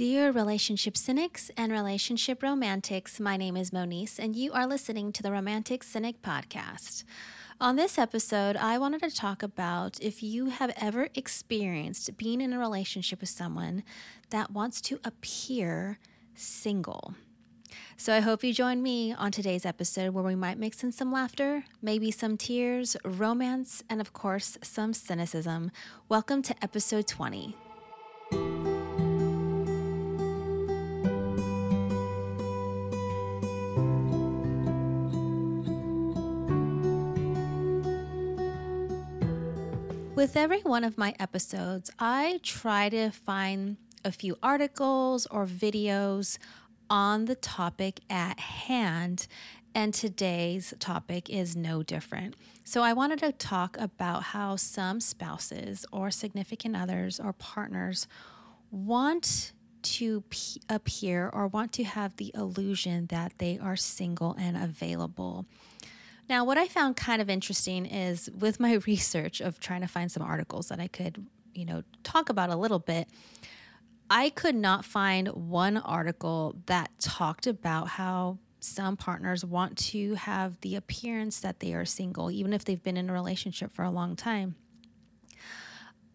Dear relationship cynics and relationship romantics, my name is Monice, and you are listening to the Romantic Cynic Podcast. On this episode, I wanted to talk about if you have ever experienced being in a relationship with someone that wants to appear single. So I hope you join me on today's episode where we might mix in some laughter, maybe some tears, romance, and of course, some cynicism. Welcome to episode 20. With every one of my episodes, I try to find a few articles or videos on the topic at hand. And today's topic is no different. So, I wanted to talk about how some spouses or significant others or partners want to p- appear or want to have the illusion that they are single and available. Now, what I found kind of interesting is with my research of trying to find some articles that I could, you know, talk about a little bit, I could not find one article that talked about how some partners want to have the appearance that they are single, even if they've been in a relationship for a long time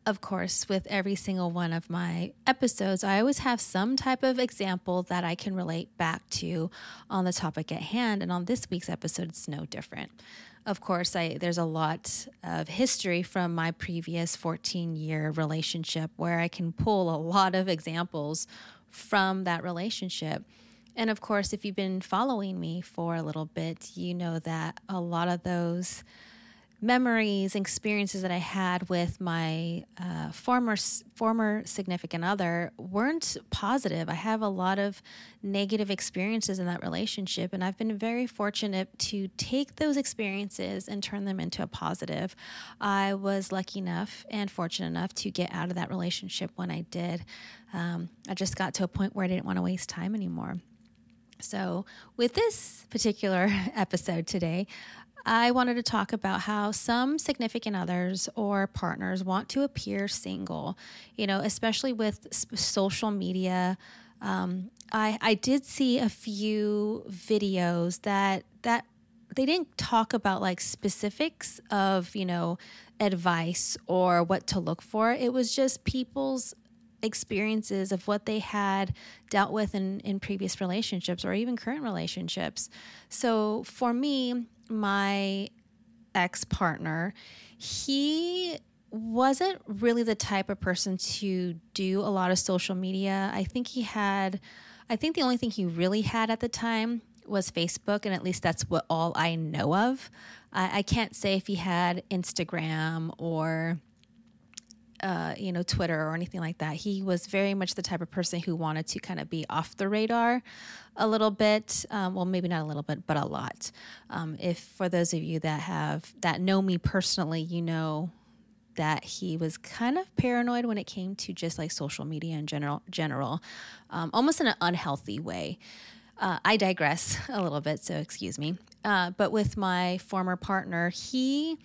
of course, with every single one of my episodes, I always have some type of example that I can relate back to on the topic at hand. And on this week's episode, it's no different. Of course, I, there's a lot of history from my previous 14 year relationship where I can pull a lot of examples from that relationship. And of course, if you've been following me for a little bit, you know that a lot of those memories and experiences that I had with my uh, former former significant other weren't positive. I have a lot of negative experiences in that relationship, and I've been very fortunate to take those experiences and turn them into a positive. I was lucky enough and fortunate enough to get out of that relationship when I did. Um, I just got to a point where I didn't want to waste time anymore. So, with this particular episode today, I wanted to talk about how some significant others or partners want to appear single, you know, especially with social media. Um, I, I did see a few videos that that they didn't talk about like specifics of you know advice or what to look for it was just people's experiences of what they had dealt with in, in previous relationships or even current relationships so for me my ex partner, he wasn't really the type of person to do a lot of social media. I think he had, I think the only thing he really had at the time was Facebook, and at least that's what all I know of. I, I can't say if he had Instagram or uh, you know, Twitter or anything like that. He was very much the type of person who wanted to kind of be off the radar a little bit. Um, well, maybe not a little bit, but a lot. Um, if for those of you that have that know me personally, you know that he was kind of paranoid when it came to just like social media in general, general, um, almost in an unhealthy way. Uh, I digress a little bit, so excuse me. Uh, but with my former partner, he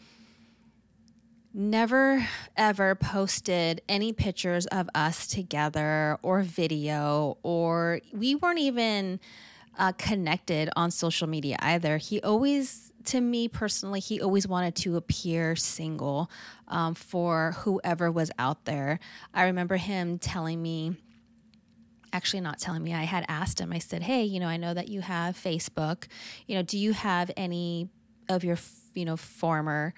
never ever posted any pictures of us together or video, or we weren't even uh, connected on social media either. He always, to me personally, he always wanted to appear single um, for whoever was out there. I remember him telling me, actually not telling me i had asked him i said hey you know i know that you have facebook you know do you have any of your you know former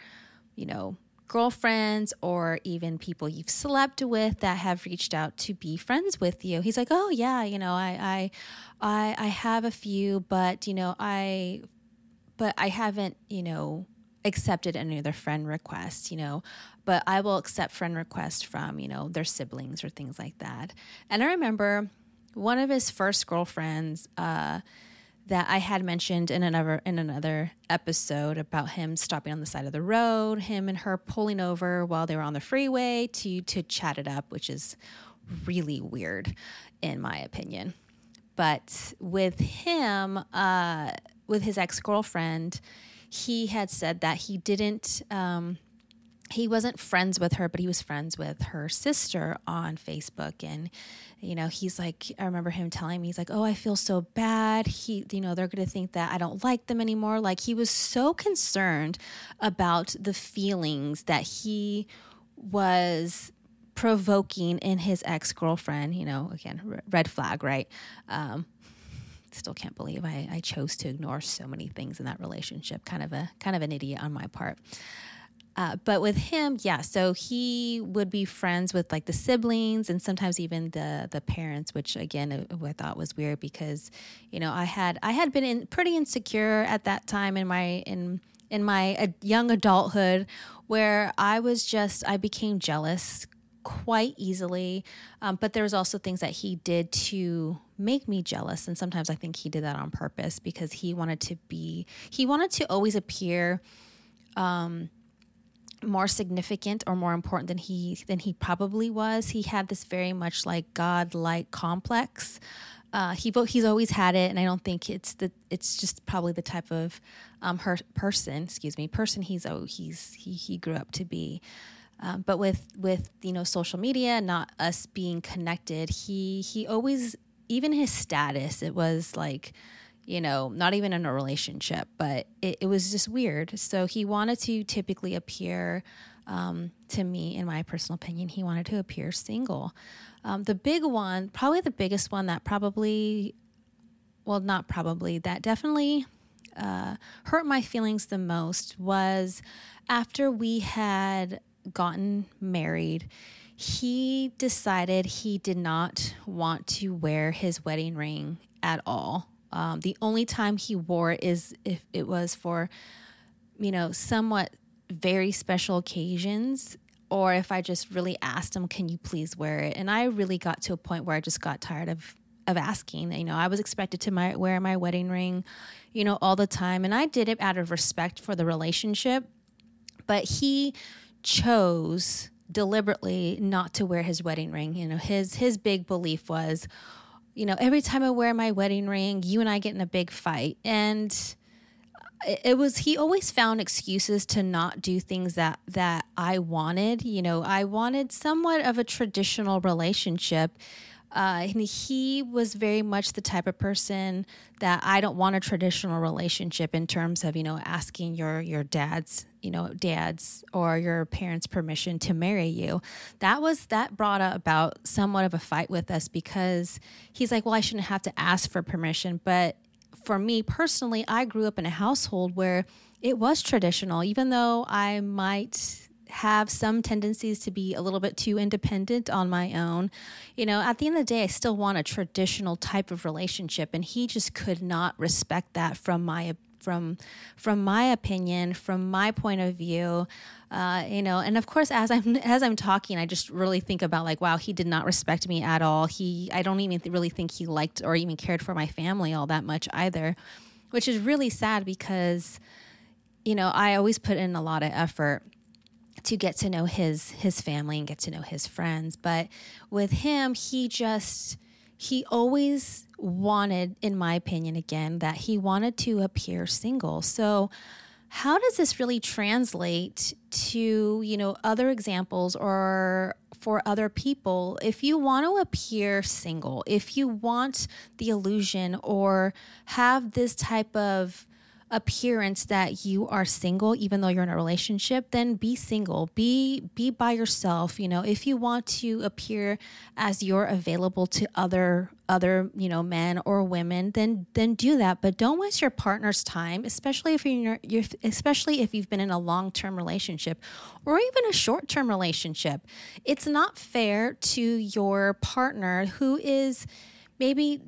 you know girlfriends or even people you've slept with that have reached out to be friends with you. He's like, "Oh yeah, you know, I I I, I have a few, but you know, I but I haven't, you know, accepted any of their friend requests, you know, but I will accept friend requests from, you know, their siblings or things like that." And I remember one of his first girlfriends uh that I had mentioned in another in another episode about him stopping on the side of the road, him and her pulling over while they were on the freeway to to chat it up, which is really weird in my opinion. But with him, uh, with his ex girlfriend, he had said that he didn't. Um, he wasn't friends with her, but he was friends with her sister on Facebook. And, you know, he's like, I remember him telling me, he's like, oh, I feel so bad. He, you know, they're going to think that I don't like them anymore. Like, he was so concerned about the feelings that he was provoking in his ex girlfriend. You know, again, red flag, right? Um, still can't believe I, I chose to ignore so many things in that relationship. Kind of a kind of an idiot on my part. Uh, but with him, yeah, so he would be friends with like the siblings and sometimes even the the parents, which again I thought was weird because you know I had I had been in, pretty insecure at that time in my in in my young adulthood where I was just I became jealous quite easily, um, but there was also things that he did to make me jealous, and sometimes I think he did that on purpose because he wanted to be he wanted to always appear. Um, more significant or more important than he than he probably was. He had this very much like God-like complex. Uh, he he's always had it, and I don't think it's the it's just probably the type of um, her person, excuse me, person he's oh he's he he grew up to be. Um, but with with you know social media, not us being connected, he he always even his status it was like you know, not even in a relationship, but it, it was just weird. So he wanted to typically appear, um, to me, in my personal opinion, he wanted to appear single. Um, the big one, probably the biggest one that probably, well, not probably, that definitely uh, hurt my feelings the most was after we had gotten married. He decided he did not want to wear his wedding ring at all um, the only time he wore it is if it was for, you know, somewhat very special occasions or if I just really asked him, can you please wear it? And I really got to a point where I just got tired of of asking. You know, I was expected to my, wear my wedding ring, you know, all the time, and I did it out of respect for the relationship. But he chose deliberately not to wear his wedding ring. You know, his his big belief was, you know, every time I wear my wedding ring, you and I get in a big fight. And it was he always found excuses to not do things that that I wanted. You know, I wanted somewhat of a traditional relationship uh, and he was very much the type of person that I don't want a traditional relationship in terms of you know asking your your dad's you know dad's or your parents' permission to marry you. That was that brought about somewhat of a fight with us because he's like, well, I shouldn't have to ask for permission, but for me personally, I grew up in a household where it was traditional, even though I might have some tendencies to be a little bit too independent on my own. You know, at the end of the day, I still want a traditional type of relationship, and he just could not respect that from my from from my opinion, from my point of view. Uh, you know, and of course, as I'm as I'm talking, I just really think about like, wow, he did not respect me at all. He, I don't even really think he liked or even cared for my family all that much either, which is really sad because, you know, I always put in a lot of effort to get to know his his family and get to know his friends. But with him he just he always wanted in my opinion again that he wanted to appear single. So how does this really translate to you know other examples or for other people? If you want to appear single if you want the illusion or have this type of appearance that you are single even though you're in a relationship then be single. Be be by yourself you know. If you want to appear as you're available to other other you know men or women then then do that. But don't waste your partner's time especially if you're, you're especially if you've been in a long-term relationship or even a short-term relationship. It's not fair to your partner who is maybe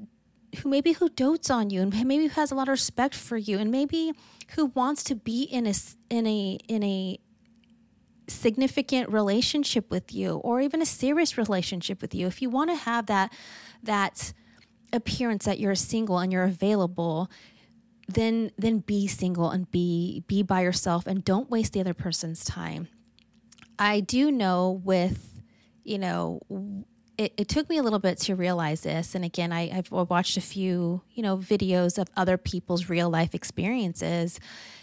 who maybe who dotes on you and maybe who has a lot of respect for you and maybe who wants to be in a in a in a significant relationship with you or even a serious relationship with you. If you want to have that that appearance that you're single and you're available then then be single and be be by yourself and don't waste the other person's time. I do know with you know it, it, took me a little bit to realize this. And again, I, have watched a few, you know, videos of other people's real life experiences.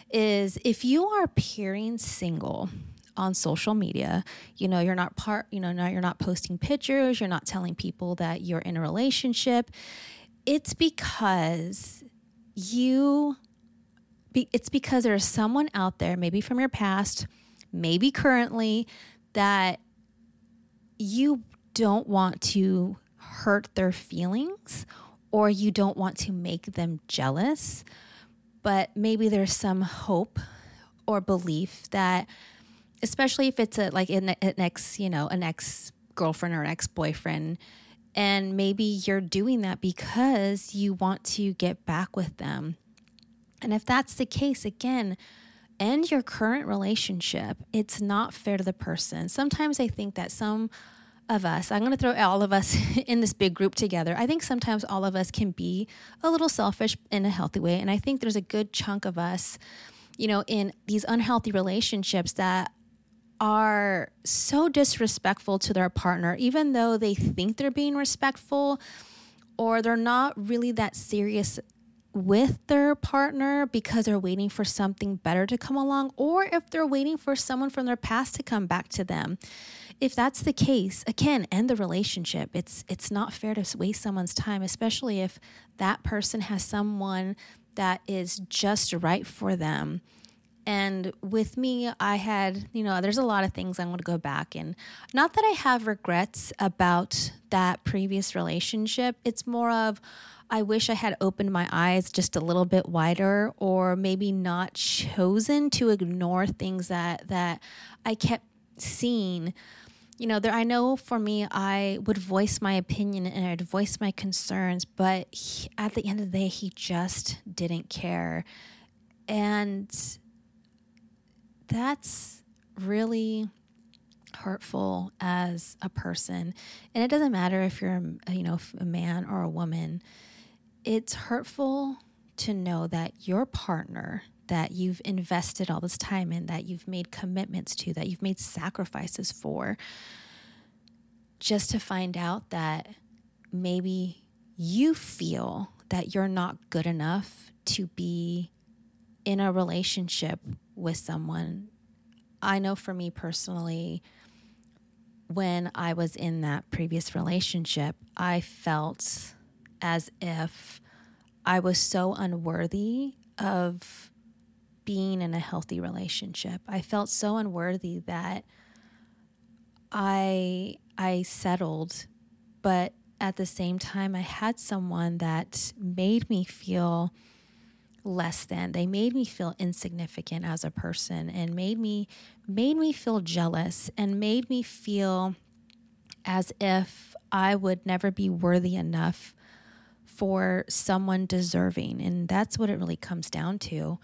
Is if you are appearing single on social media. You know, you're not part, you know, now you're not posting pictures, you're not telling people that you're in a relationship. It's because you it's because there's someone out there, maybe from your past, maybe currently, that you don't want to hurt their feelings or you don't want to make them jealous. But maybe there's some hope or belief that especially if it's a like an, an ex, you know, an ex girlfriend or an ex boyfriend, and maybe you're doing that because you want to get back with them. And if that's the case, again, end your current relationship. It's not fair to the person. Sometimes I think that some of us, I'm going to throw all of us in this big group together. I think sometimes all of us can be a little selfish in a healthy way. And I think there's a good chunk of us, you know, in these unhealthy relationships that are so disrespectful to their partner, even though they think they're being respectful or they're not really that serious with their partner because they're waiting for something better to come along, or if they're waiting for someone from their past to come back to them. If that's the case, again, end the relationship. It's it's not fair to waste someone's time, especially if that person has someone that is just right for them and with me, I had, you know, there's a lot of things I'm going to go back and not that I have regrets about that previous relationship. It's more of, I wish I had opened my eyes just a little bit wider or maybe not chosen to ignore things that, that I kept seeing. You know, there, I know for me, I would voice my opinion and I'd voice my concerns, but he, at the end of the day, he just didn't care. And that's really hurtful as a person and it doesn't matter if you're you know a man or a woman it's hurtful to know that your partner that you've invested all this time in that you've made commitments to that you've made sacrifices for just to find out that maybe you feel that you're not good enough to be in a relationship with someone. I know for me personally, when I was in that previous relationship, I felt as if I was so unworthy of being in a healthy relationship. I felt so unworthy that I I settled, but at the same time I had someone that made me feel less than. They made me feel insignificant as a person and made me made me feel jealous and made me feel as if I would never be worthy enough for someone deserving. And that's what it really comes down to.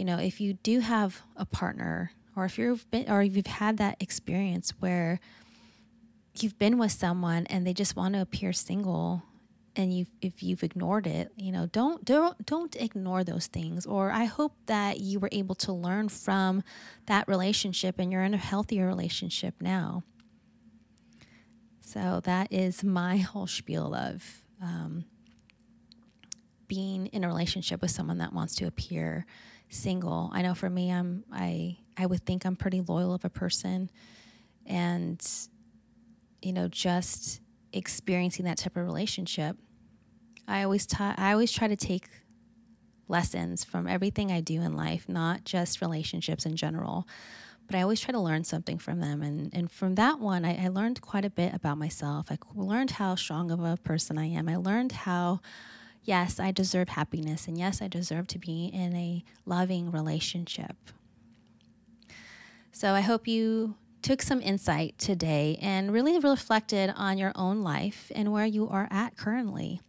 You know, if you do have a partner or if you've been or if you've had that experience where you've been with someone and they just want to appear single and you if you've ignored it you know don't don't don't ignore those things. Or i hope that you were able to learn from that relationship and you're in a healthier relationship now. So that is my whole spiel of um, being in a relationship with someone that wants to appear single i know for me i'm i i would think i'm pretty loyal of a person and you know just experiencing that type of relationship, I always ta- I always try to take lessons from everything I do in life, not just relationships in general. But I always try to learn something from them. And, and from that one, I, I learned quite a bit about myself. I learned how strong of a person I am. I learned how, yes, I deserve happiness. And yes, I deserve to be in a loving relationship. So I hope you took some insight today and really reflected on your own life and where you are at currently.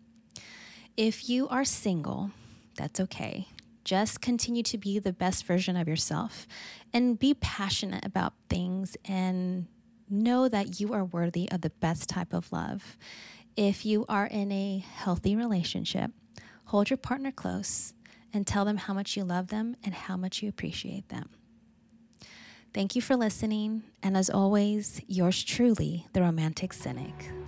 If you are single, that's okay. Just continue to be the best version of yourself and be passionate about things and know that you are worthy of the best type of love. If you are in a healthy relationship, hold your partner close and tell them how much you love them and how much you appreciate them. Thank you for listening, and as always, yours truly, the Romantic Cynic.